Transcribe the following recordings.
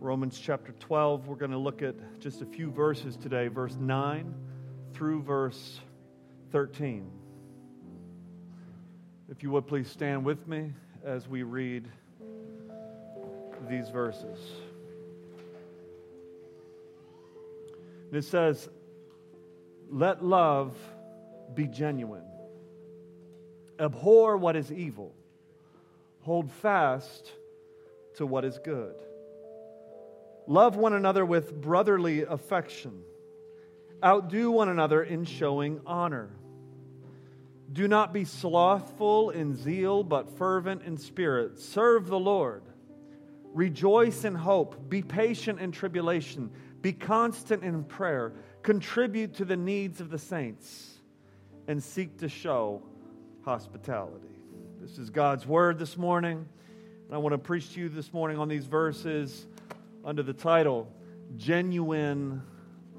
Romans chapter 12. We're going to look at just a few verses today, verse 9 through verse 13. If you would please stand with me as we read these verses. And it says, Let love be genuine, abhor what is evil, hold fast to what is good. Love one another with brotherly affection. Outdo one another in showing honor. Do not be slothful in zeal, but fervent in spirit. Serve the Lord. Rejoice in hope. Be patient in tribulation. Be constant in prayer. Contribute to the needs of the saints. And seek to show hospitality. This is God's word this morning. And I want to preach to you this morning on these verses under the title Genuine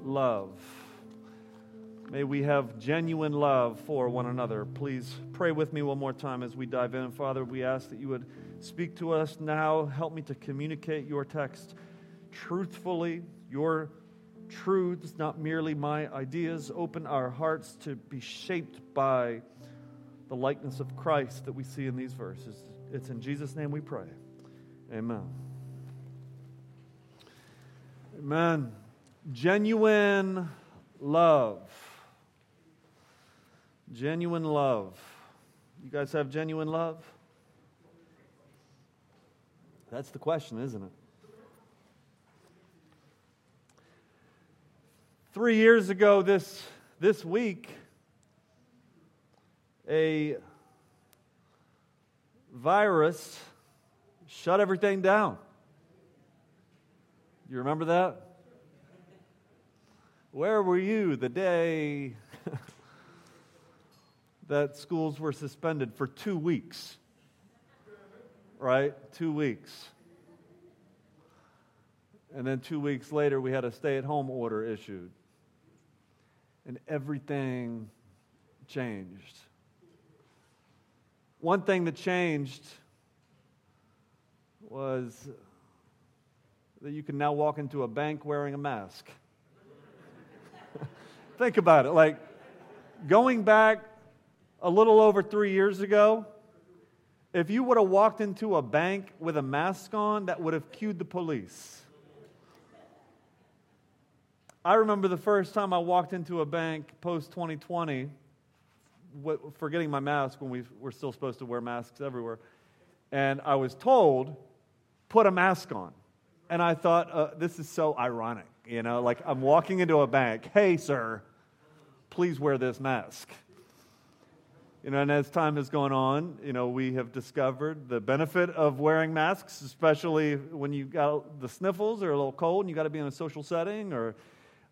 Love. May we have genuine love for one another. Please pray with me one more time as we dive in. Father, we ask that you would speak to us now. Help me to communicate your text truthfully, your truths, not merely my ideas. Open our hearts to be shaped by the likeness of Christ that we see in these verses. It's in Jesus' name we pray. Amen. Amen. Genuine love. Genuine love. You guys have genuine love? That's the question, isn't it? Three years ago this, this week, a virus shut everything down. You remember that? Where were you the day that schools were suspended for two weeks? Right? Two weeks. And then two weeks later, we had a stay at home order issued. And everything changed. One thing that changed was that you can now walk into a bank wearing a mask. Think about it. Like going back a little over three years ago, if you would have walked into a bank with a mask on, that would have cued the police. I remember the first time I walked into a bank post 2020, forgetting my mask when we were still supposed to wear masks everywhere, and I was told, put a mask on. And I thought, uh, this is so ironic. You know, like I'm walking into a bank. Hey, sir, please wear this mask. You know, and as time has gone on, you know, we have discovered the benefit of wearing masks, especially when you've got the sniffles or a little cold and you got to be in a social setting or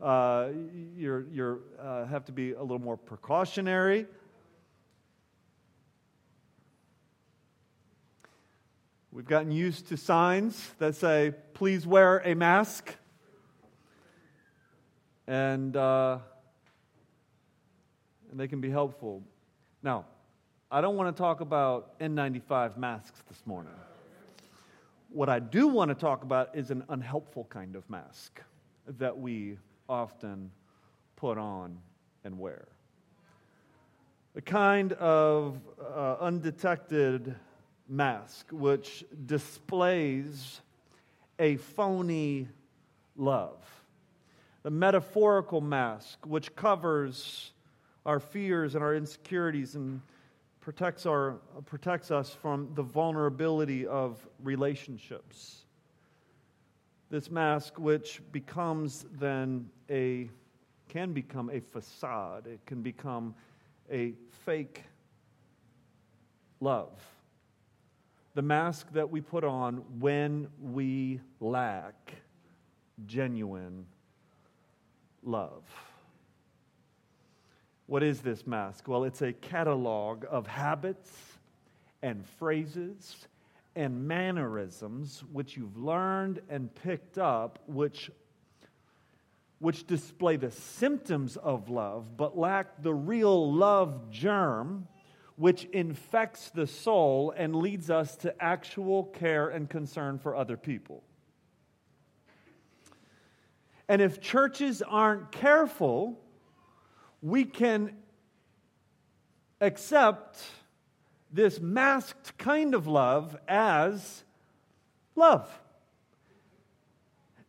uh, you're uh, have to be a little more precautionary. We've gotten used to signs that say, please wear a mask. And, uh, and they can be helpful. Now, I don't want to talk about N95 masks this morning. What I do want to talk about is an unhelpful kind of mask that we often put on and wear. A kind of uh, undetected mask, which displays a phony love. The metaphorical mask, which covers our fears and our insecurities and protects, our, protects us from the vulnerability of relationships. This mask, which becomes then a, can become a facade, it can become a fake love the mask that we put on when we lack genuine love. What is this mask? Well, it's a catalog of habits and phrases and mannerisms which you've learned and picked up, which, which display the symptoms of love but lack the real love germ which infects the soul and leads us to actual care and concern for other people. And if churches aren't careful, we can accept this masked kind of love as love.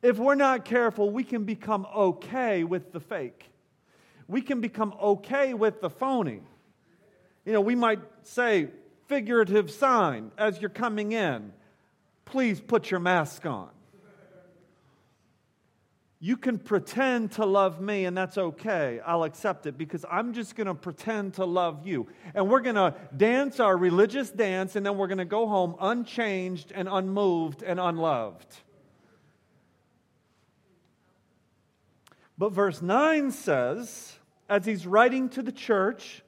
If we're not careful, we can become okay with the fake. We can become okay with the phony. You know, we might say, figurative sign as you're coming in, please put your mask on. You can pretend to love me, and that's okay. I'll accept it because I'm just going to pretend to love you. And we're going to dance our religious dance, and then we're going to go home unchanged and unmoved and unloved. But verse 9 says, as he's writing to the church,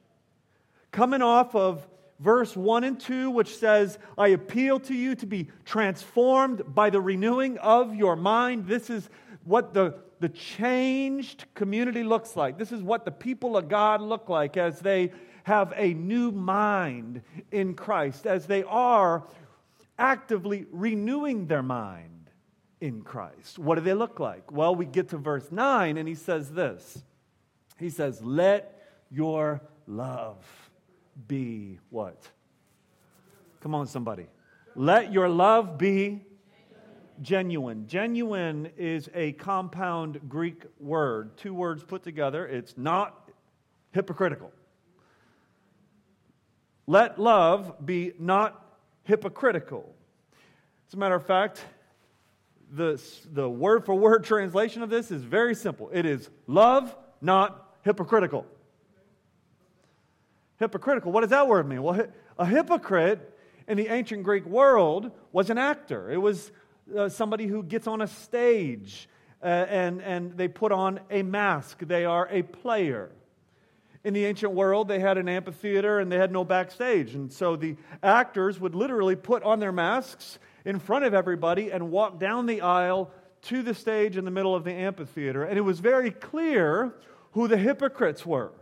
coming off of verse 1 and 2, which says, I appeal to you to be transformed by the renewing of your mind. This is what the, the changed community looks like. This is what the people of God look like as they have a new mind in Christ, as they are actively renewing their mind in Christ. What do they look like? Well, we get to verse 9 and he says this He says, Let your love be what? Come on, somebody. Let your love be genuine. Genuine is a compound Greek word, two words put together. It's not hypocritical. Let love be not hypocritical. As a matter of fact, the, the word for word translation of this is very simple it is love, not hypocritical. Hypocritical, what does that word mean? Well, a hypocrite in the ancient Greek world was an actor. It was uh, somebody who gets on a stage uh, and, and they put on a mask. They are a player. In the ancient world, they had an amphitheater and they had no backstage. And so the actors would literally put on their masks in front of everybody and walk down the aisle to the stage in the middle of the amphitheater. And it was very clear who the hypocrites were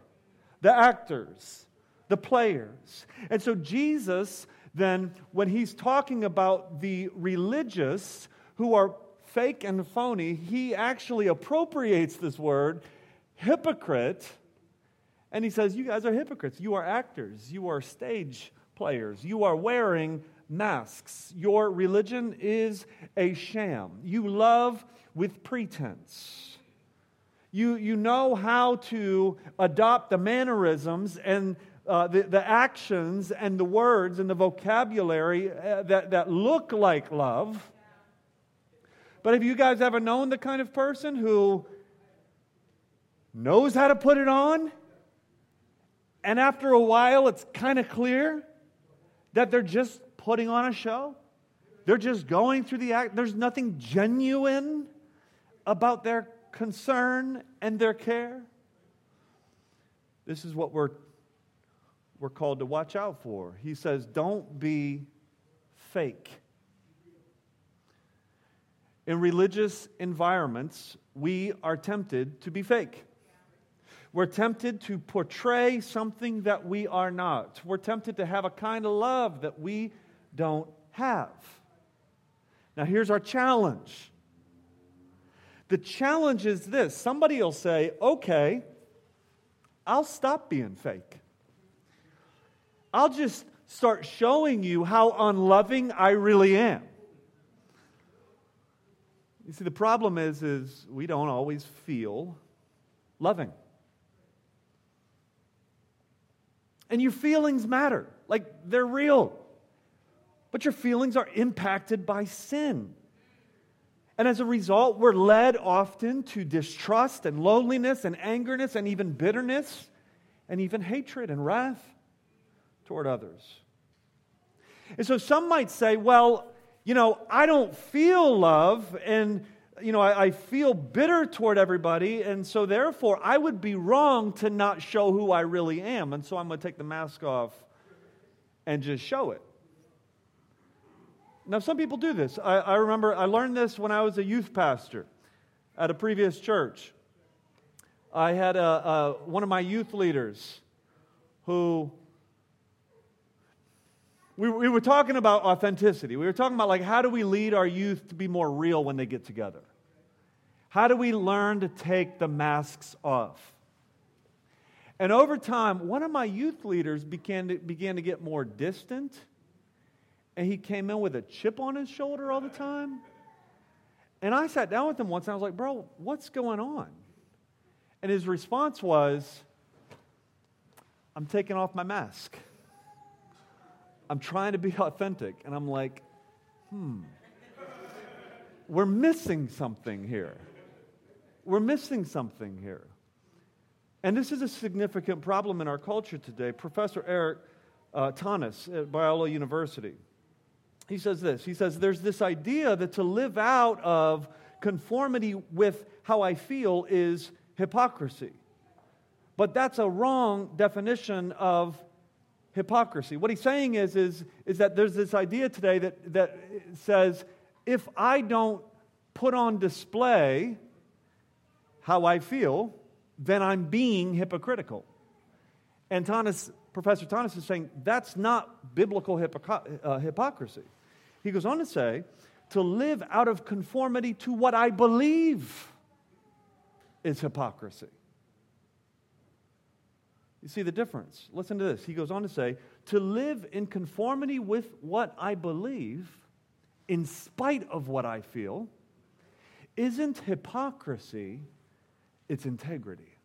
the actors, the players. And so Jesus then when he's talking about the religious who are fake and phony, he actually appropriates this word, hypocrite, and he says, You guys are hypocrites. You are actors. You are stage players. You are wearing masks. Your religion is a sham. You love with pretense. You, you know how to adopt the mannerisms and uh, the, the actions and the words and the vocabulary uh, that, that look like love. But have you guys ever known the kind of person who knows how to put it on? And after a while, it's kind of clear that they're just putting on a show. They're just going through the act. There's nothing genuine about their concern and their care. This is what we're we're called to watch out for. He says, don't be fake. In religious environments, we are tempted to be fake. We're tempted to portray something that we are not. We're tempted to have a kind of love that we don't have. Now, here's our challenge. The challenge is this somebody will say, okay, I'll stop being fake. I'll just start showing you how unloving I really am. You see, the problem is, is we don't always feel loving. And your feelings matter. Like they're real. But your feelings are impacted by sin. And as a result, we're led often to distrust and loneliness and angerness and even bitterness and even hatred and wrath toward others. And so some might say, well, you know, I don't feel love and, you know, I, I, feel bitter toward everybody, and so therefore I would be wrong to not show who I really am. And so I'm going to take the mask off and just show it. Now, some people do this. I, I remember I learned this when I was a youth pastor at a previous church. I had a, a one of my youth leaders who we, we were talking about authenticity. We were talking about like how do we lead our youth to be more real when they get together? How do we learn to take the masks off? And over time, one of my youth leaders began to, began to get more distant, and he came in with a chip on his shoulder all the time. And I sat down with him once and I was like, Bro, what's going on? And his response was, I'm taking off my mask. I'm trying to be authentic. And I'm like, hmm, we're missing something here. We're missing something here. And this is a significant problem in our culture today. Professor Erik uh, Thoennes at Biola University, he says this. He says, There's this idea that to live out of conformity with how I feel is hypocrisy. But that's a wrong definition of hypocrisy. What he's saying is, is, is that there's this idea today that, that says if I don't put on display how I feel, then I'm being hypocritical. And Thoennes, Professor Thoennes is saying that's not biblical hypocr- uh, hypocrisy. He goes on to say, to live out of conformity to what I believe is hypocrisy. You see the difference? Listen to this. He goes on to say, to live in conformity with what I believe, in spite of what I feel, isn't hypocrisy, it's integrity.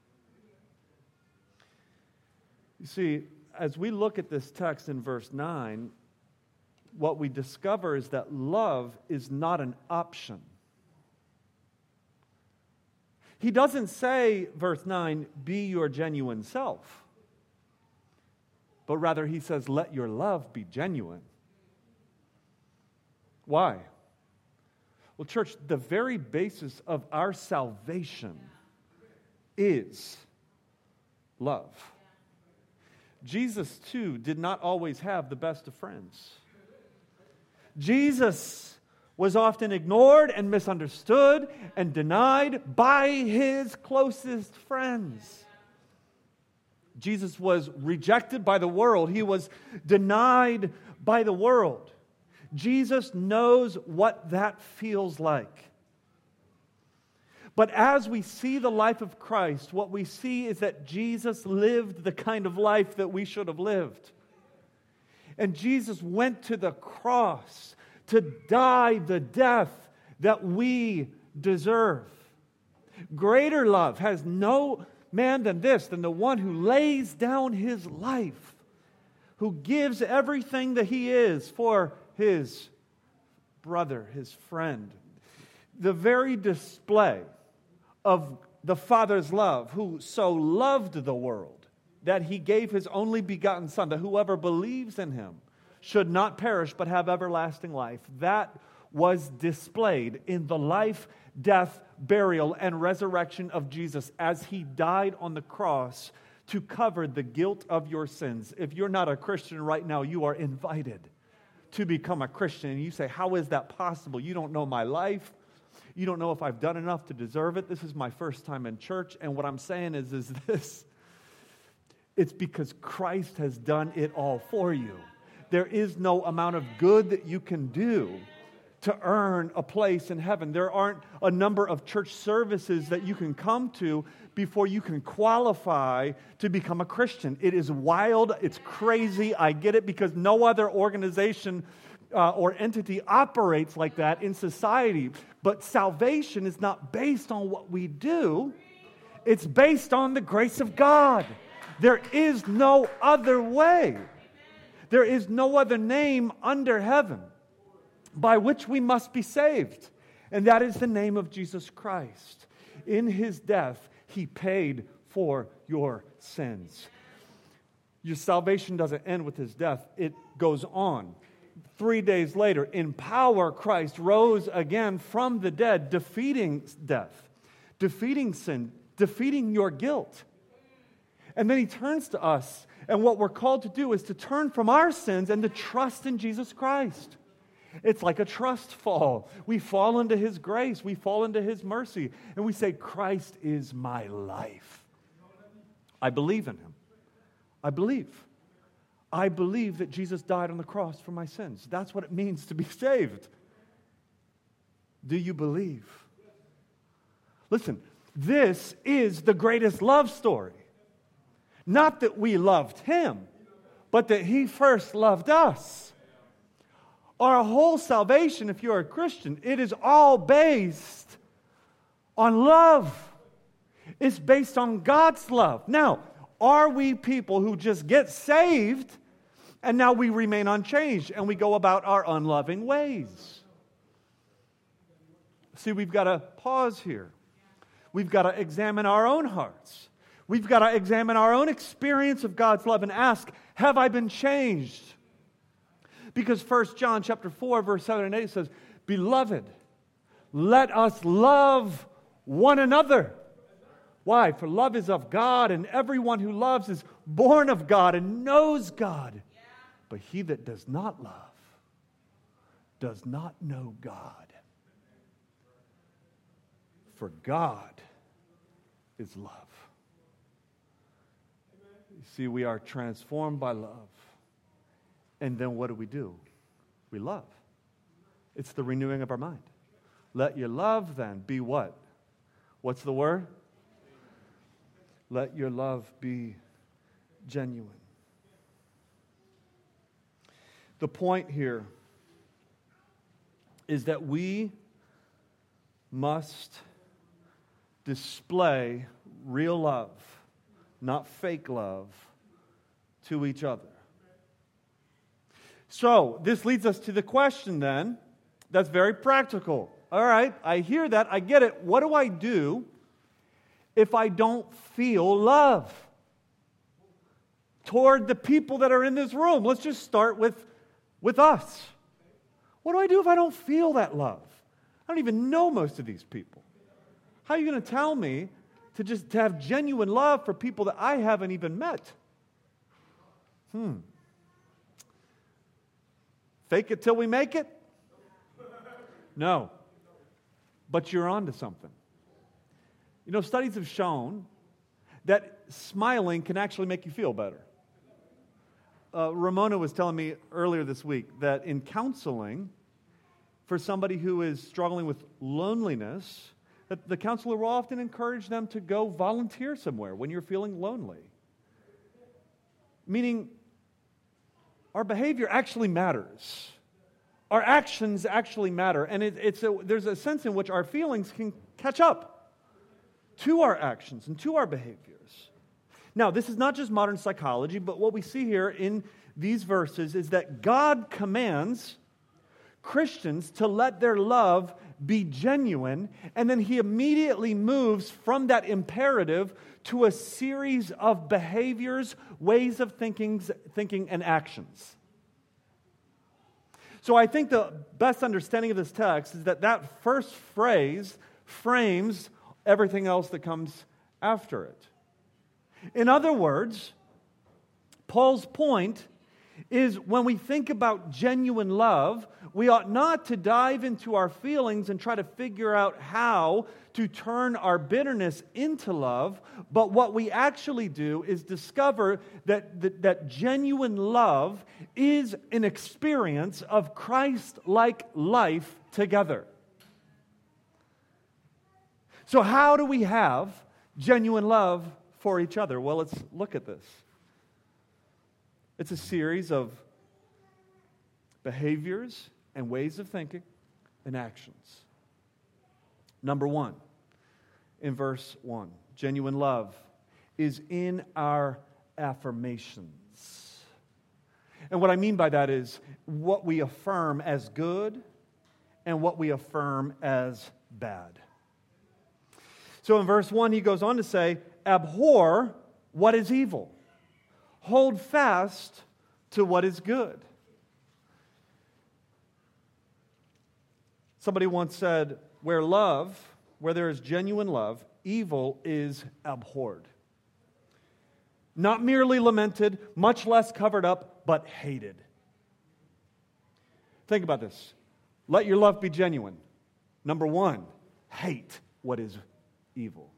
You see, as we look at this text in verse 9, what we discover is that love is not an option. He doesn't say, verse 9, be your genuine self but rather he says, let your love be genuine. Why? Well, church, the very basis of our salvation is love. Jesus, too, did not always have the best of friends. Jesus was often ignored and misunderstood and denied by his closest friends. Jesus was rejected by the world, he was denied by the world. Jesus knows what that feels like. But as we see the life of Christ, what we see is that Jesus lived the kind of life that we should have lived. And Jesus went to the cross to die the death that we deserve. Greater love has no man than this, than the one who lays down his life, who gives everything that he is for his brother, his friend. The very display of the Father's love, who so loved the world that he gave his only begotten Son, that whoever believes in him should not perish but have everlasting life. That was displayed in the life, death, burial, and resurrection of Jesus as he died on the cross to cover the guilt of your sins. If you're not a Christian right now, you are invited to become a Christian. And you say, How is that possible? You don't know my life. You don't know if I've done enough to deserve it. This is my first time in church. And what I'm saying is, is this it's because Christ has done it all for you. There is no amount of good that you can do to earn a place in heaven. There aren't a number of church services that you can come to before you can qualify to become a Christian. It is wild, it's crazy. I get it because no other organization uh, or entity operates like that in society. But salvation is not based on what we do, it's based on the grace of God. There is no other way. There is no other name under heaven by which we must be saved. And that is the name of Jesus Christ. In his death, he paid for your sins. Your salvation doesn't end with his death, it goes on. Three days later, in power, Christ rose again from the dead, defeating death, defeating sin, defeating your guilt. And then he turns to us, and what we're called to do is to turn from our sins and to trust in Jesus Christ. It's like a trust fall. We fall into His grace, we fall into His mercy, and we say, Christ is my life. I believe in Him. I believe. I believe that Jesus died on the cross for my sins. That's what it means to be saved. Do you believe? Listen, this is the greatest love story. Not that we loved him, but that he first loved us. Our whole salvation, if you're a Christian, it is all based on love. It's based on God's love. Now, are we people who just get saved and now we remain unchanged and we go about our unloving ways? See, we've got to pause here. We've got to examine our own hearts. We've got to examine our own experience of God's love and ask, have I been changed? Because 1 John chapter 4 verse 7 and 8 says, "Beloved, let us love one another." Why? For love is of God, and everyone who loves is born of God and knows God. But he that does not love does not know God. For God is love. You see, we are transformed by love. And then what do we do? We love. It's the renewing of our mind. Let your love then be what? What's the word? Let your love be genuine. The point here is that we must display real love, not fake love, to each other. So, this leads us to the question then that's very practical. All right, I hear that, I get it. What do I do if I don't feel love toward the people that are in this room? Let's just start with, with us. What do I do if I don't feel that love? I don't even know most of these people. How are you going to tell me to just to have genuine love for people that I haven't even met? Hmm. Fake it till we make it? No. But you're on to something. You know, studies have shown that smiling can actually make you feel better. Uh, Ramona was telling me earlier this week that in counseling, for somebody who is struggling with loneliness, that the counselor will often encourage them to go volunteer somewhere when you're feeling lonely. Meaning, our behavior actually matters. Our actions actually matter. And it, it's a, there's a sense in which our feelings can catch up to our actions and to our behaviors. Now, this is not just modern psychology, but what we see here in these verses is that God commands Christians to let their love be genuine, and then he immediately moves from that imperative to a series of behaviors, ways of thinking, thinking and actions. So I think the best understanding of this text is that that first phrase frames everything else that comes after it. In other words, Paul's point is when we think about genuine love, we ought not to dive into our feelings and try to figure out how to turn our bitterness into love. But what we actually do is discover that, that, that genuine love is an experience of Christ like life together. So, how do we have genuine love for each other? Well, let's look at this. It's a series of behaviors and ways of thinking and actions. Number one, in verse one, genuine love is in our affirmations. And what I mean by that is what we affirm as good and what we affirm as bad. So in verse 1, he goes on to say, Abhor what is evil hold fast to what is good. Somebody once said, where love, where there is genuine love, evil is abhorred. Not merely lamented, much less covered up, but hated. Think about this. Let your love be genuine. Number one, hate what is evil.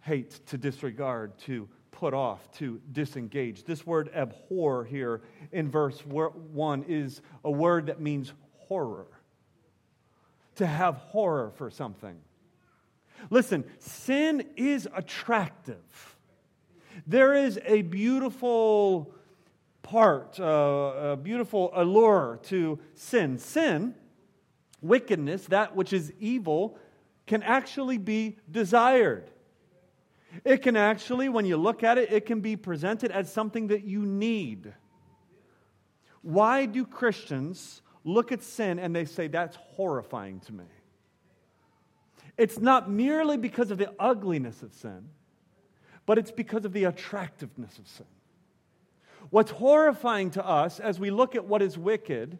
Hate to disregard, to put off, to disengage. This word abhor here in verse 1 is a word that means horror. To have horror for something. Listen, sin is attractive. There is a beautiful part, uh, a beautiful allure to sin. Sin, wickedness, that which is evil, can actually be desired. It can actually, when you look at it, it can be presented as something that you need. Why do Christians look at sin and they say, that's horrifying to me? It's not merely because of the ugliness of sin, but it's because of the attractiveness of sin. What's horrifying to us as we look at what is wicked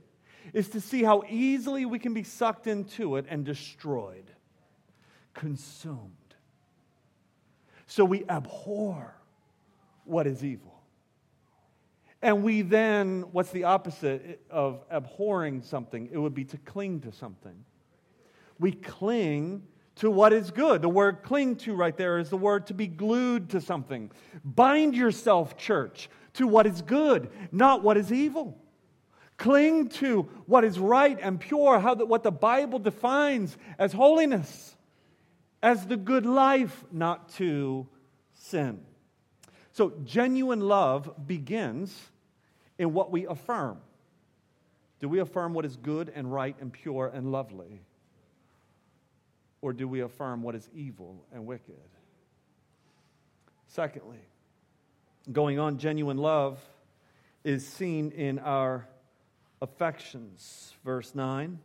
is to see how easily we can be sucked into it and destroyed, consumed. So we abhor what is evil. And we then, what's the opposite of abhorring something? It would be to cling to something. We cling to what is good. The word cling to right there is the word to be glued to something. Bind yourself, church, to what is good, not what is evil. Cling to what is right and pure, how the, what the Bible defines as holiness, as the good life, not to sin. So, genuine love begins in what we affirm. Do we affirm what is good and right and pure and lovely? Or do we affirm what is evil and wicked? Secondly, going on, genuine love is seen in our affections. Verse 9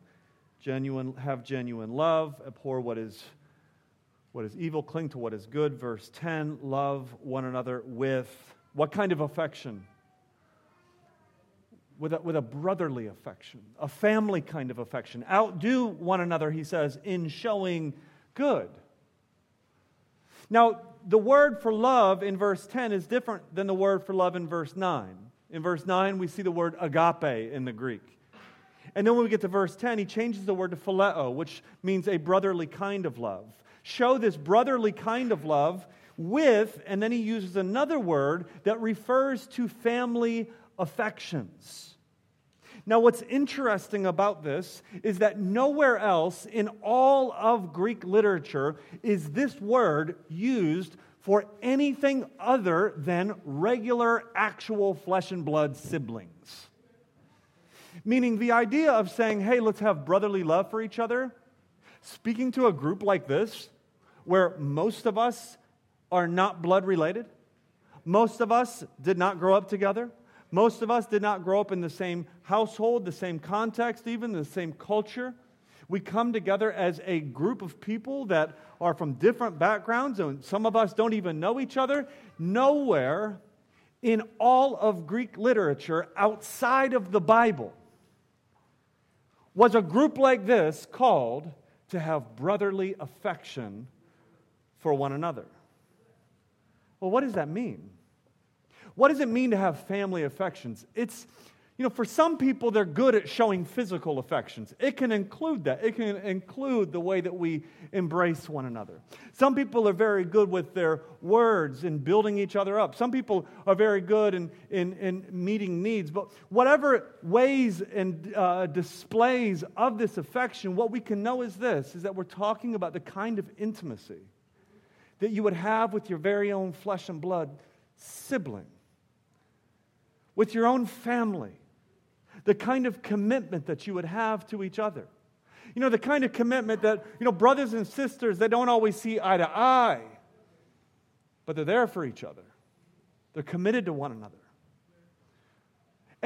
genuine, have genuine love, abhor what is, what is evil, cling to what is good. Verse 10 love one another with what kind of affection? With a, with a brotherly affection, a family kind of affection. Outdo one another, he says, in showing good. Now, the word for love in verse 10 is different than the word for love in verse 9. In verse 9, we see the word agape in the Greek. And then when we get to verse 10, he changes the word to phileo, which means a brotherly kind of love. Show this brotherly kind of love with, and then he uses another word that refers to family affections. Now, what's interesting about this is that nowhere else in all of Greek literature is this word used for anything other than regular, actual flesh and blood siblings. Meaning, the idea of saying, hey, let's have brotherly love for each other, speaking to a group like this, where most of us are not blood related, most of us did not grow up together, most of us did not grow up in the same household, the same context, even the same culture. We come together as a group of people that are from different backgrounds, and some of us don't even know each other. Nowhere in all of Greek literature outside of the Bible was a group like this called to have brotherly affection for one another. Well, what does that mean? What does it mean to have family affections? It's, you know, for some people, they're good at showing physical affections. It can include that. It can include the way that we embrace one another. Some people are very good with their words and building each other up. Some people are very good in, in, in meeting needs. But whatever ways and uh, displays of this affection, what we can know is this, is that we're talking about the kind of intimacy that you would have with your very own flesh and blood sibling with your own family, the kind of commitment that you would have to each other. You know, the kind of commitment that, you know, brothers and sisters, they don't always see eye to eye, but they're there for each other. They're committed to one another.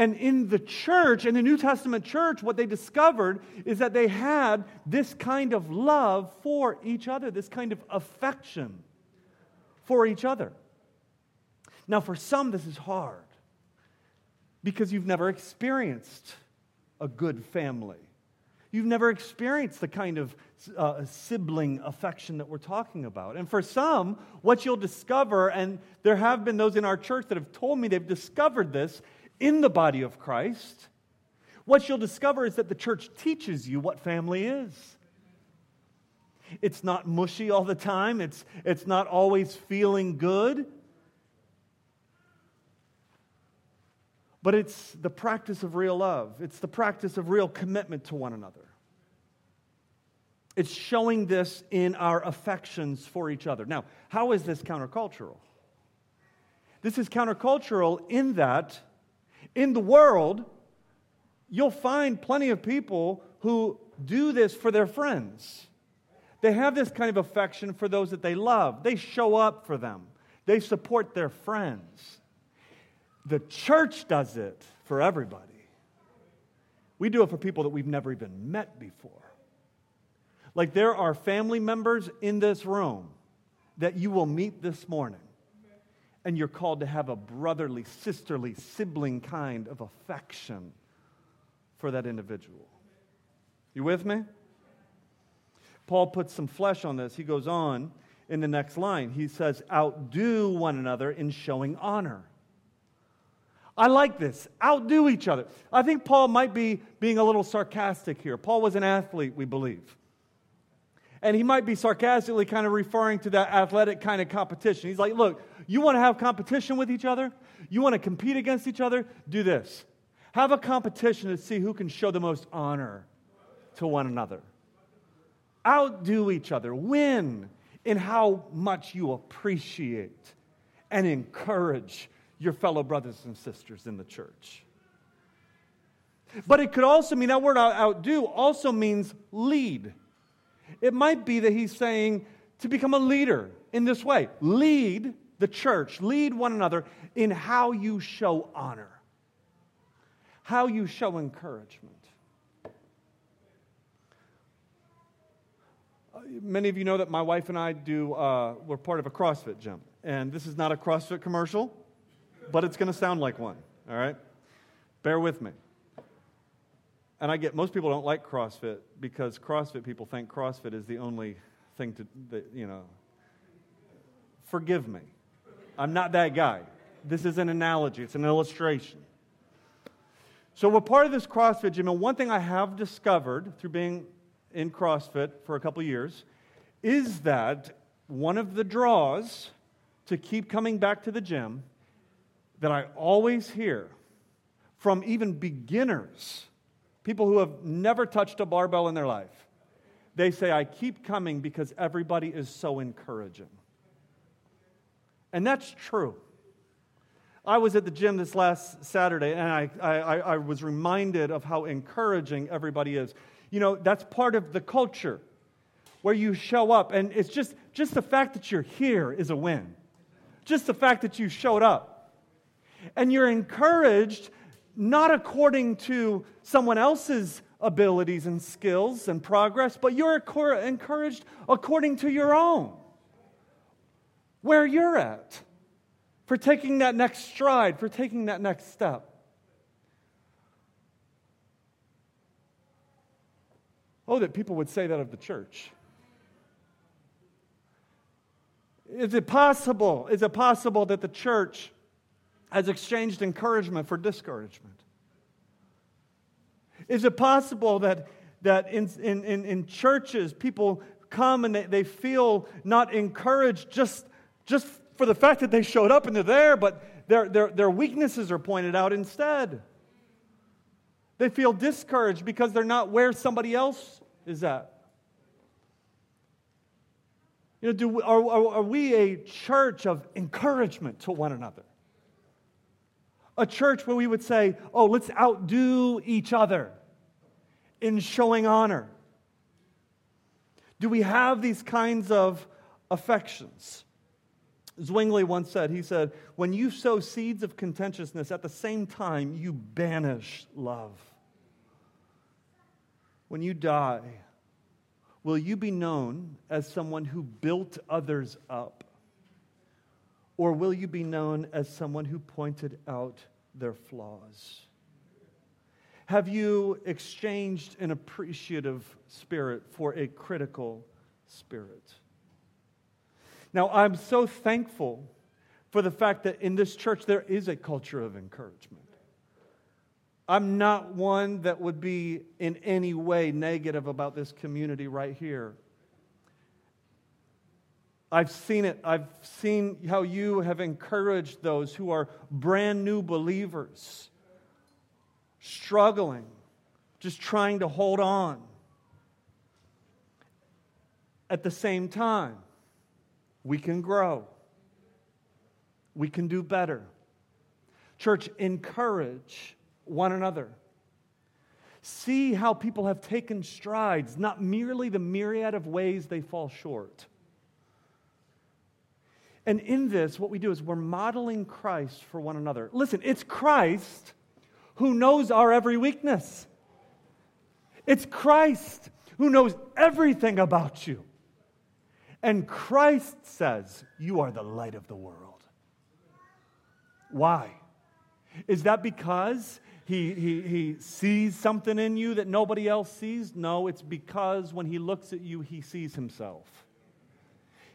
And in the church, in the New Testament church, what they discovered is that they had this kind of love for each other, this kind of affection for each other. Now, for some, this is hard because you've never experienced a good family. You've never experienced the kind of uh, sibling affection that we're talking about. And for some, what you'll discover, and there have been those in our church that have told me they've discovered this in the body of Christ, what you'll discover is that the church teaches you what family is. It's not mushy all the time, it's, it's not always feeling good. But it's the practice of real love, it's the practice of real commitment to one another. It's showing this in our affections for each other. Now, how is this countercultural? This is countercultural in that in the world, you'll find plenty of people who do this for their friends. They have this kind of affection for those that they love. They show up for them, they support their friends. The church does it for everybody. We do it for people that we've never even met before. Like there are family members in this room that you will meet this morning, and you're called to have a brotherly, sisterly, sibling kind of affection for that individual. You with me? Paul puts some flesh on this. He goes on in the next line. He says, Outdo one another in showing honor. I like this. Outdo each other. I think Paul might be being a little sarcastic here. Paul was an athlete, we believe. And he might be sarcastically kind of referring to that athletic kind of competition. He's like, look, you want to have competition with each other? You want to compete against each other? Do this. Have a competition to see who can show the most honor to one another. Outdo each other. Win in how much you appreciate and encourage your fellow brothers and sisters in the church. But it could also mean that word outdo also means lead. It might be that he's saying to become a leader in this way lead the church, lead one another in how you show honor, how you show encouragement. Many of you know that my wife and I do, uh, we're part of a CrossFit gym. And this is not a CrossFit commercial, but it's going to sound like one, all right? Bear with me. And I get most people don't like CrossFit because CrossFit people think CrossFit is the only thing to, that, you know. Forgive me. I'm not that guy. This is an analogy, it's an illustration. So we're part of this CrossFit gym, and one thing I have discovered through being in CrossFit for a couple years is that one of the draws to keep coming back to the gym that I always hear from even beginners people who have never touched a barbell in their life, they say, I keep coming because everybody is so encouraging. And that's true. I was at the gym this last Saturday and I, I, I was reminded of how encouraging everybody is. You know, that's part of the culture where you show up, and it's just, just the fact that you're here is a win. Just the fact that you showed up. And you're encouraged not according to someone else's abilities and skills and progress, but you're encouraged according to your own, where you're at, for taking that next stride, for taking that next step. Oh, that people would say that of the church. Is it possible? Is it possible that the church has exchanged encouragement for discouragement? Is it possible that, that in, in, in, churches people come and they, they feel not encouraged just, just for the fact that they showed up and they're there, but their, their, their weaknesses are pointed out instead? They feel discouraged because they're not where somebody else is at. You know, do, are, are, are we a church of encouragement to one another? A church where we would say, oh, let's outdo each other in showing honor? Do we have these kinds of affections? Zwingli once said, he said, when you sow seeds of contentiousness, at the same time you banish love. When you die, will you be known as someone who built others up? Or will you be known as someone who pointed out their flaws? Have you exchanged an appreciative spirit for a critical spirit? Now, I'm so thankful for the fact that in this church there is a culture of encouragement. I'm not one that would be in any way negative about this community right here. I've seen it. I've seen how you have encouraged those who are brand new believers, struggling, just trying to hold on. At the same time, we can grow, we can do better. Church, encourage one another. See how people have taken strides, not merely the myriad of ways they fall short. And in this, what we do is we're modeling Christ for one another. Listen, it's Christ who knows our every weakness. It's Christ who knows everything about you. And Christ says, You are the light of the world. Why? Is that because he, he, he sees something in you that nobody else sees? No, it's because when he looks at you, he sees himself.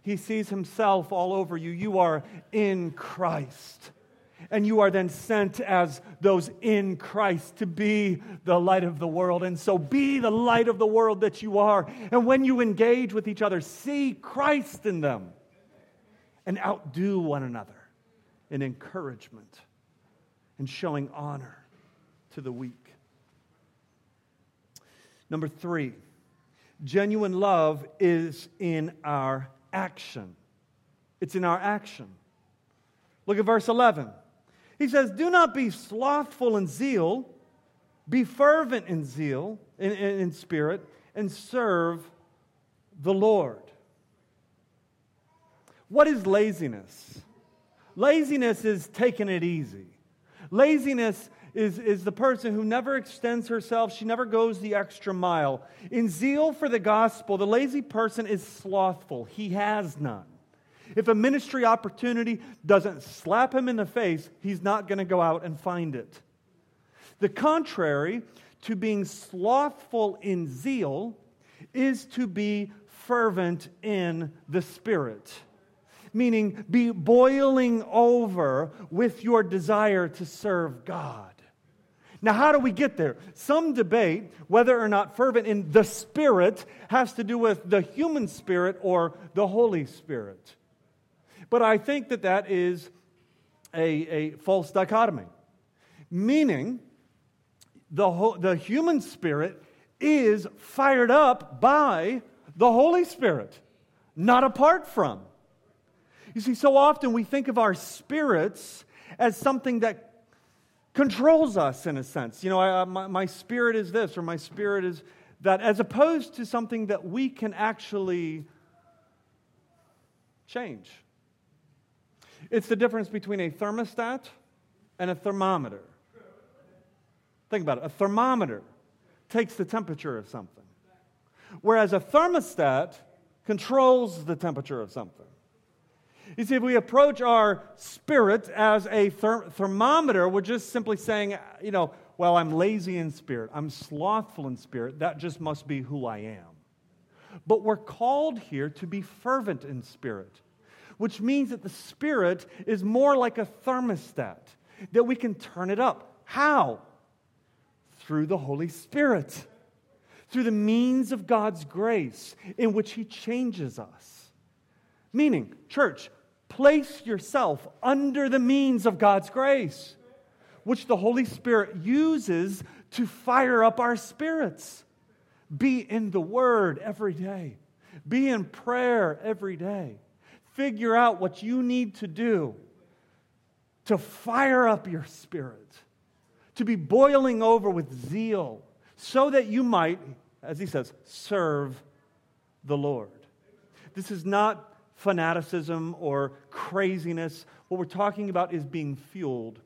He sees himself all over you. You are in Christ. And you are then sent as those in Christ to be the light of the world. And so be the light of the world that you are. And when you engage with each other, see Christ in them and outdo one another in encouragement and showing honor to the weak. Number three, genuine love is in our action. It's in our action. Look at verse 11. He says, Do not be slothful in zeal, be fervent in zeal, in, in, in spirit, and serve the Lord. What is laziness? Laziness is taking it easy. Laziness is, is the person who never extends herself, she never goes the extra mile. In zeal for the gospel, the lazy person is slothful, he has none. If a ministry opportunity doesn't slap him in the face, he's not going to go out and find it. The contrary to being slothful in zeal is to be fervent in the Spirit meaning be boiling over with your desire to serve God. Now, how do we get there? Some debate whether or not fervent in the Spirit has to do with the human spirit or the Holy Spirit. But I think that that is a, a false dichotomy, meaning the, ho- the human spirit is fired up by the Holy Spirit, not apart from. You see, so often we think of our spirits as something that controls us in a sense. You know, I, uh, my, my spirit is this or my spirit is that, as opposed to something that we can actually change. It's the difference between a thermostat and a thermometer. Think about it. A thermometer takes the temperature of something, whereas a thermostat controls the temperature of something. You see, if we approach our spirit as a therm- thermometer, we're just simply saying, you know, well, I'm lazy in spirit, I'm slothful in spirit, that just must be who I am. But we're called here to be fervent in spirit, which means that the spirit is more like a thermostat, that we can turn it up. How? Through the Holy Spirit, through the means of God's grace in which He changes us. Meaning, church, Place yourself under the means of God's grace, which the Holy Spirit uses to fire up our spirits. Be in the Word every day, be in prayer every day. Figure out what you need to do to fire up your spirit, to be boiling over with zeal, so that you might, as he says, serve the Lord. This is not fanaticism or craziness. What we're talking about is being fueled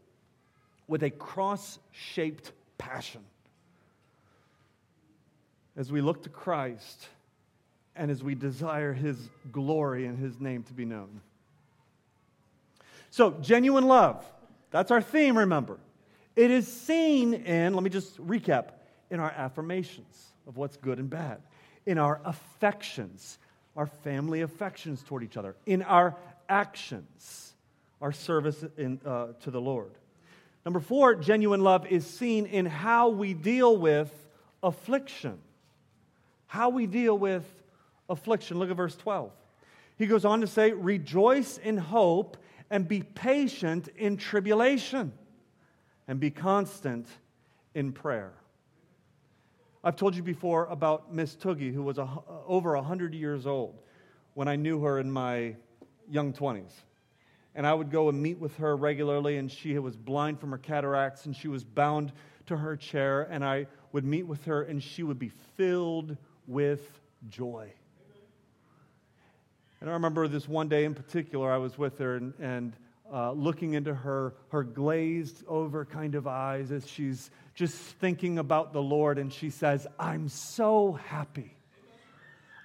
with a cross shaped passion. As we look to Christ and as we desire his glory and his name to be known. So, genuine love, that's our theme, remember. It is seen in, let me just recap, in our affirmations of what's good and bad, in our affections, our family affections toward each other, in our actions, our service in, uh, to the Lord. Number four, genuine love is seen in how we deal with affliction. How we deal with affliction. Look at verse 12. He goes on to say, Rejoice in hope and be patient in tribulation and be constant in prayer. I've told you before about Miss Toogie, who was a, over 100 years old. when I knew her in my young 20s. And I would go and meet with her regularly, and she was blind from her cataracts, and she was bound to her chair. And I would meet with her, and she would be filled with joy. And I remember this one day in particular, I was with her, and, and uh, looking into her, her glazed over kind of eyes as she's just thinking about the Lord, and she says, I'm so happy.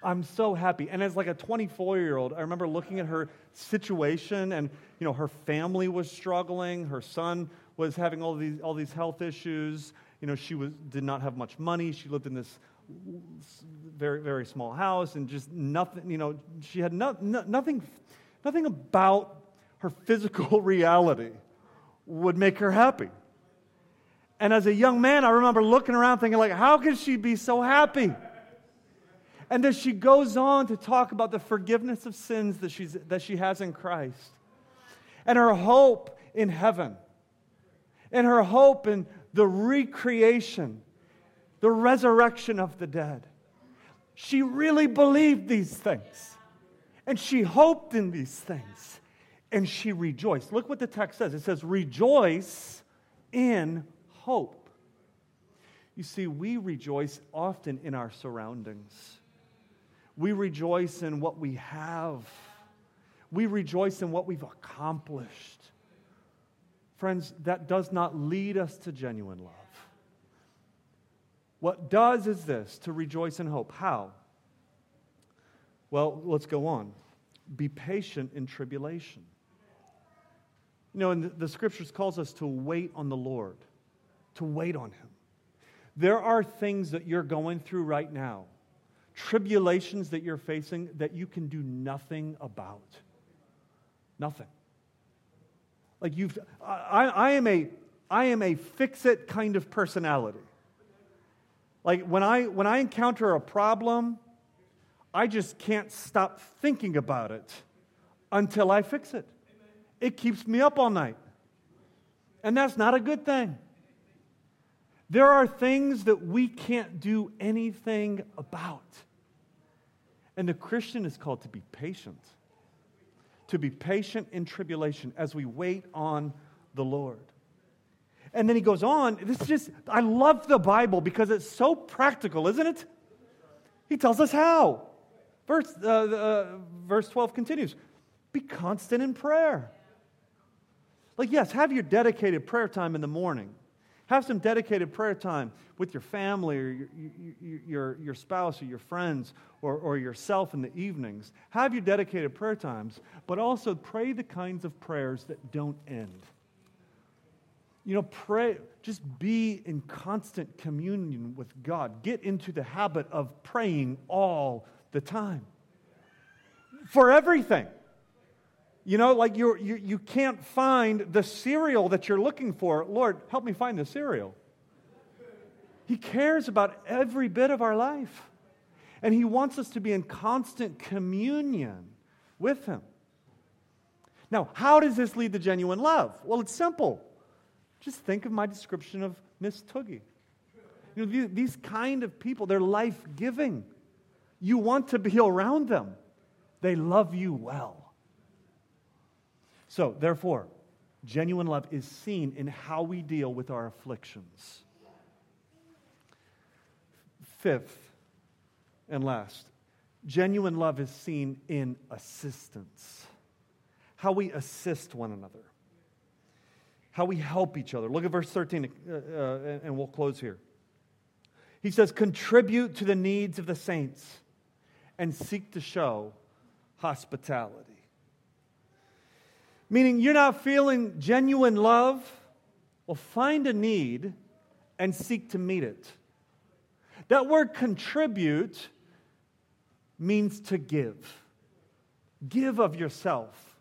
I'm so happy. And as like a 24 year old, I remember looking at her situation, and you know, her family was struggling. Her son was having all these, all these health issues. You know, she was, did not have much money. She lived in this very, very small house, and just nothing, you know, she had no, no, nothing, nothing about her physical reality would make her happy. And as a young man, I remember looking around thinking, like, how could she be so happy? And then she goes on to talk about the forgiveness of sins that, she's, that she has in Christ, and her hope in heaven, and her hope in the recreation, the resurrection of the dead. She really believed these things, and she hoped in these things and she rejoiced. Look what the text says it says, Rejoice in hope. You see, we rejoice often in our surroundings, we rejoice in what we have, we rejoice in what we've accomplished. Friends, that does not lead us to genuine love. What does is this to rejoice in hope. How? Well, let's go on. Be patient in tribulation. You know, and the, scriptures calls us to wait on the Lord, to wait on Him. There are things that you're going through right now, tribulations that you're facing that you can do nothing about. Nothing. Like you've, I, I am a, I am a fix-it kind of personality. Like when I when I encounter a problem, I just can't stop thinking about it until I fix it it keeps me up all night. And that's not a good thing. There are things that we can't do anything about. And the Christian is called to be patient, to be patient in tribulation as we wait on the Lord. And then he goes on. This is just, I love the Bible because it's so practical, isn't it? He tells us how. Verse, uh, uh, verse 12 continues Be constant in prayer. Like, yes, have your dedicated prayer time in the morning. Have some dedicated prayer time with your family or your, your, your, spouse or your friends or, or yourself in the evenings. Have your dedicated prayer times, but also pray the kinds of prayers that don't end. You know, pray, just be in constant communion with God. Get into the habit of praying all the time for everything. You know, like you're, you, you can't find the cereal that you're looking for. Lord, help me find the cereal. He cares about every bit of our life. And He wants us to be in constant communion with Him. Now, how does this lead to genuine love? Well, it's simple. Just think of my description of Miss Toogie. You know, these kind of people, they're life giving. You want to be around them, they love you well. So, therefore, genuine love is seen in how we deal with our afflictions. Fifth and last, genuine love is seen in assistance. How we assist one another, how we help each other. Look at verse 13, uh, uh, and we'll close here. He says, Contribute to the needs of the saints and seek to show hospitality. Meaning you're not feeling genuine love? Well, find a need and seek to meet it. That word contribute means to give. Give of yourself,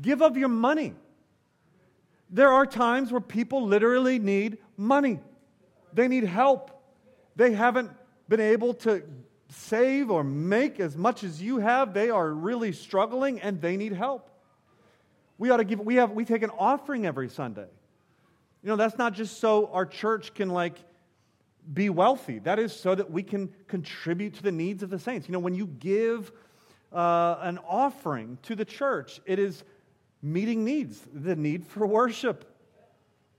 give of your money. There are times where people literally need money, they need help. They haven't been able to save or make as much as you have. They are really struggling and they need help. We ought to give, we have, we take an offering every Sunday. You know, that's not just so our church can like be wealthy. That is so that we can contribute to the needs of the saints. You know, when you give uh, an offering to the church. It is meeting needs, the need for worship.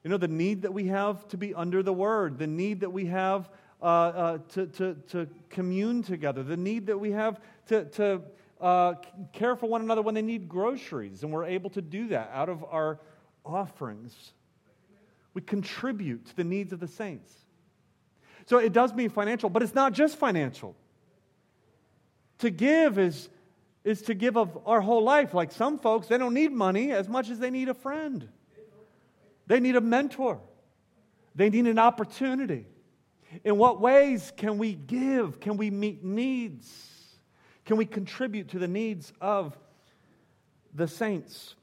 You know, the need that we have to be under the word, the need that we have uh, uh, to, to, to commune together, the need that we have to, to uh, care for one another when they need groceries, and we're able to do that out of our offerings. We contribute to the needs of the saints. So it does mean financial, but it's not just financial. To give is, is to give of our whole life. Like some folks, they don't need money as much as they need a friend, they need a mentor, they need an opportunity. In what ways can we give? Can we meet needs? Can we contribute to the needs of the saints?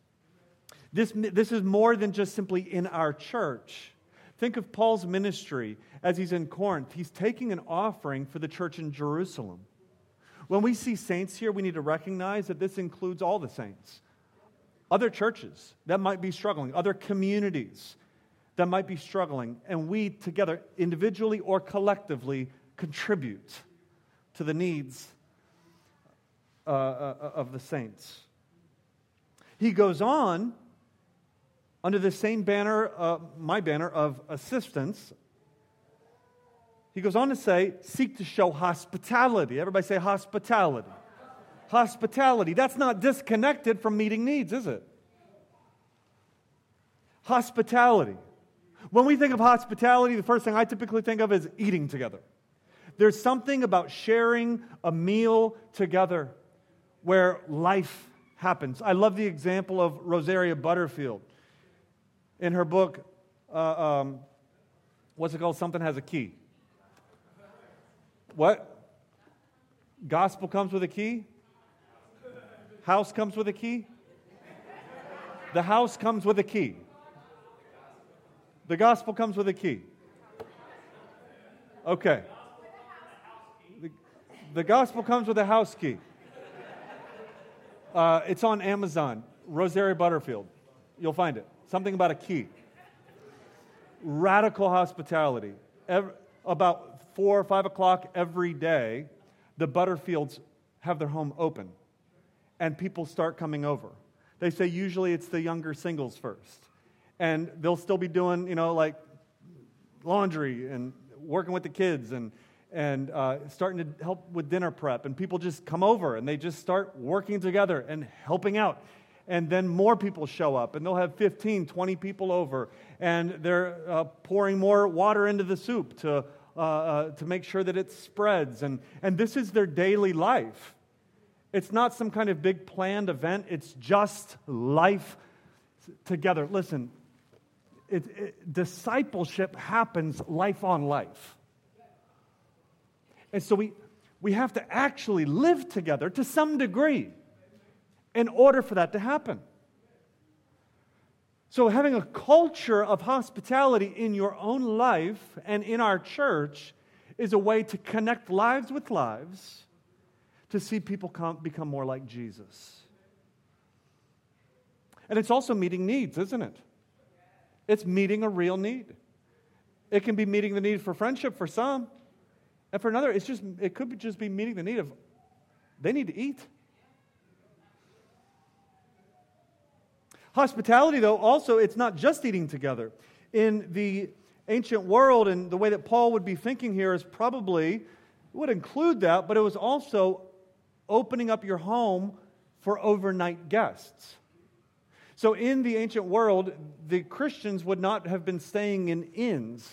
This, this is more than just simply in our church. Think of Paul's ministry as he's in Corinth. He's taking an offering for the church in Jerusalem. When we see saints here, we need to recognize that this includes all the saints. Other churches that might be struggling, other communities that might be struggling, and we together, individually or collectively, contribute to the needs uh, uh, of the saints. He goes on under the same banner, uh, my banner of assistance. He goes on to say, seek to show hospitality. Everybody say hospitality. Hospitality. That's not disconnected from meeting needs, is it? Hospitality. When we think of hospitality, the first thing I typically think of is eating together. There's something about sharing a meal together where life happens. I love the example of Rosaria Butterfield in her book, uh, um, what's it called? Something has a key. What? Gospel comes with a key? House comes with a key? The house comes with a key. The gospel comes with a key. Okay. The, the gospel comes with a house key. Uh, it's on Amazon. Rosaria Butterfield. You'll find it. Something about a key. Radical hospitality. Every, about four or five o'clock every day, the Butterfields have their home open and people start coming over. They say usually it's the younger singles first. And they'll still be doing, you know, like laundry and working with the kids and, and uh, starting to help with dinner prep. And people just come over and they just start working together and helping out. And then more people show up and they'll have 15 20 people over and they're uh, pouring more water into the soup to, uh, uh, to make sure that it spreads. And, and this is their daily life. It's not some kind of big planned event. It's just life together. Listen it, it, discipleship happens life on life and so we, we have to actually live together to some degree in order for that to happen. So, having a culture of hospitality in your own life and in our church is a way to connect lives with lives to see people come, become more like Jesus. And it's also meeting needs, isn't it? It's meeting a real need. It can be meeting the need for friendship for some, and for another, it's just it could just be meeting the need of they need to eat. Hospitality, though, also, it's not just eating together. In the ancient world, and the way that Paul would be thinking here is probably would include that, but it was also opening up your home for overnight guests. So, in the ancient world, the Christians would not have been staying in inns.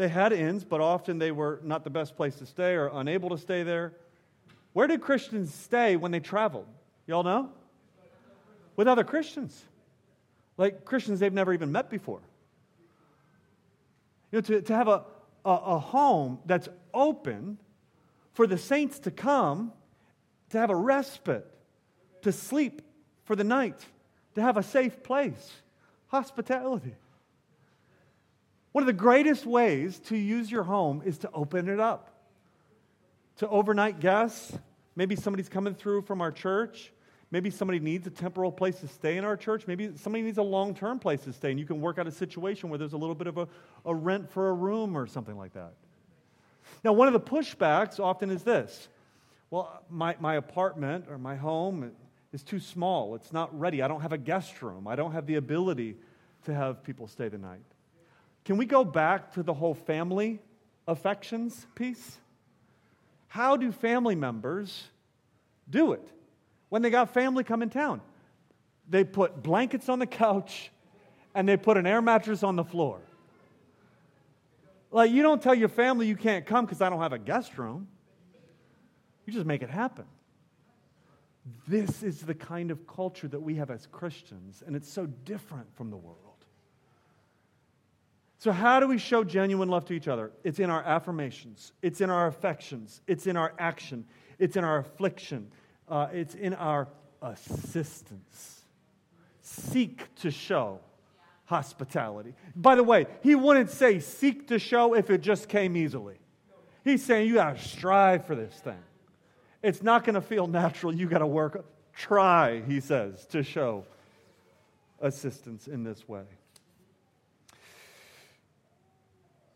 They had inns, but often they were not the best place to stay or unable to stay there. Where did Christians stay when they traveled? Y'all know? with other Christians, like Christians they've never even met before. You know, to, to have a, a, a home that's open for the saints to come, to have a respite, to sleep for the night, to have a safe place, hospitality. One of the greatest ways to use your home is to open it up to overnight guests. Maybe somebody's coming through from our church. Maybe somebody needs a temporal place to stay in our church. Maybe somebody needs a long term place to stay, and you can work out a situation where there's a little bit of a, a rent for a room or something like that. Now, one of the pushbacks often is this Well, my, my apartment or my home is too small. It's not ready. I don't have a guest room. I don't have the ability to have people stay the night. Can we go back to the whole family affections piece? How do family members do it when they got family come in town? They put blankets on the couch and they put an air mattress on the floor. Like, you don't tell your family you can't come because I don't have a guest room. You just make it happen. This is the kind of culture that we have as Christians, and it's so different from the world. So, how do we show genuine love to each other? It's in our affirmations, it's in our affections, it's in our action, it's in our affliction, uh, it's in our assistance. Seek to show hospitality. By the way, he wouldn't say seek to show if it just came easily. He's saying you got to strive for this thing. It's not going to feel natural. You got to work. Try, he says, to show assistance in this way.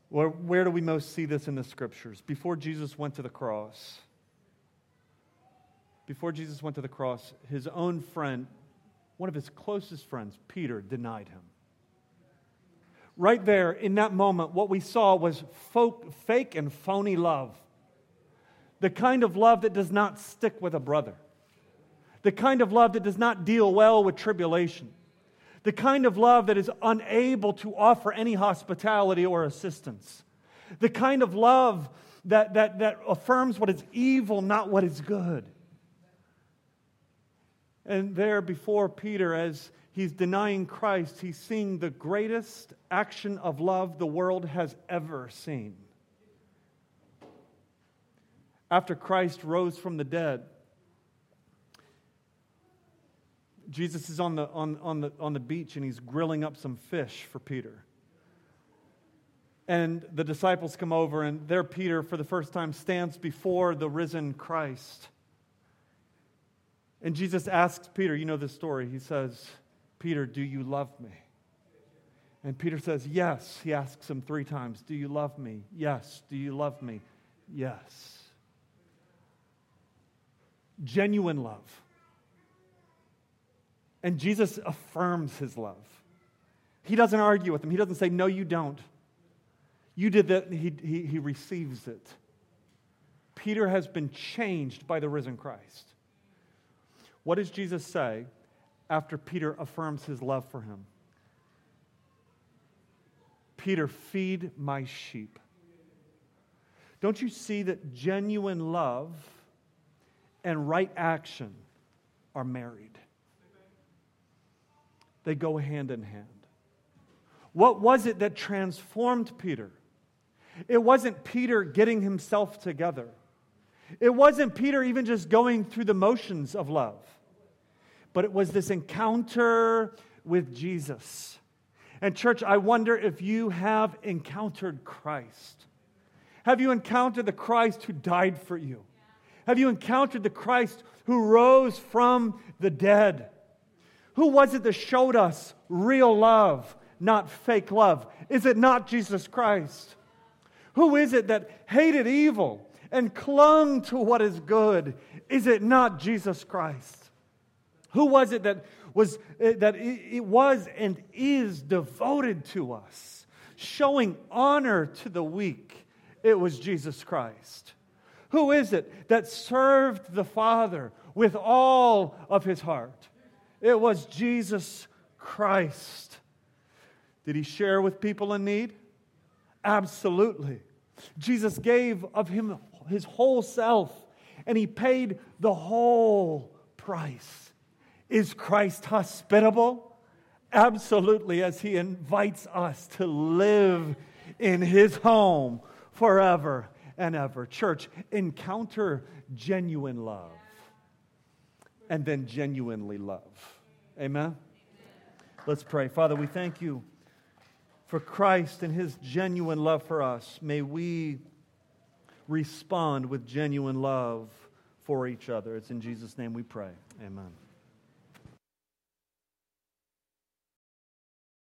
Where, where do we most see this in the scriptures? Before Jesus went to the cross, before Jesus went to the cross, his own friend, one of his closest friends, Peter, denied him. Right there in that moment, what we saw was folk, fake and phony love the kind of love that does not stick with a brother, the kind of love that does not deal well with tribulation, the kind of love that is unable to offer any hospitality or assistance, the kind of love that, that, that affirms what is evil, not what is good. And there before Peter, as he's denying Christ, he's seeing the greatest action of love the world has ever seen after Christ rose from the dead, Jesus is on the, on, on, the, on the beach and he's grilling up some fish for Peter. And the disciples come over, and there Peter, for the first time, stands before the risen Christ. And Jesus asks Peter, you know this story. He says, Peter, do you love me? And Peter says, Yes. He asks him three times, Do you love me? Yes. Do you love me? Yes genuine love. And Jesus affirms his love. He doesn't argue with him. He doesn't say, No, you don't. You did that. He, he, he receives it. Peter has been changed by the risen Christ. What does Jesus say after Peter affirms his love for him? Peter, feed my sheep. Don't you see that genuine love and right action are married. They go hand in hand. What was it that transformed Peter? It wasn't Peter getting himself together. It wasn't Peter even just going through the motions of love, but it was this encounter with Jesus. And, church, I wonder if you have encountered Christ. Have you encountered the Christ who died for you? Have you encountered the Christ who rose from the dead? Who was it that showed us real love, not fake love? Is it not Jesus Christ? Who is it that hated evil and clung to what is good? Is it not Jesus Christ? Who was it that was eh, that it was and is devoted to us, showing honor to the weak? It was Jesus Christ. Who is it that served the Father with all of his heart? It was Jesus Christ. Did he share with people in need? Absolutely. Jesus gave of him his whole self and he paid the whole price. Is Christ hospitable? Absolutely, as he invites us to live in his home forever and ever. Church, encounter genuine love and then genuinely love. Amen? Let's pray. Father, we thank you for Christ and his genuine love for us. May we respond with genuine love for each other. It's in Jesus' name we pray. Amen.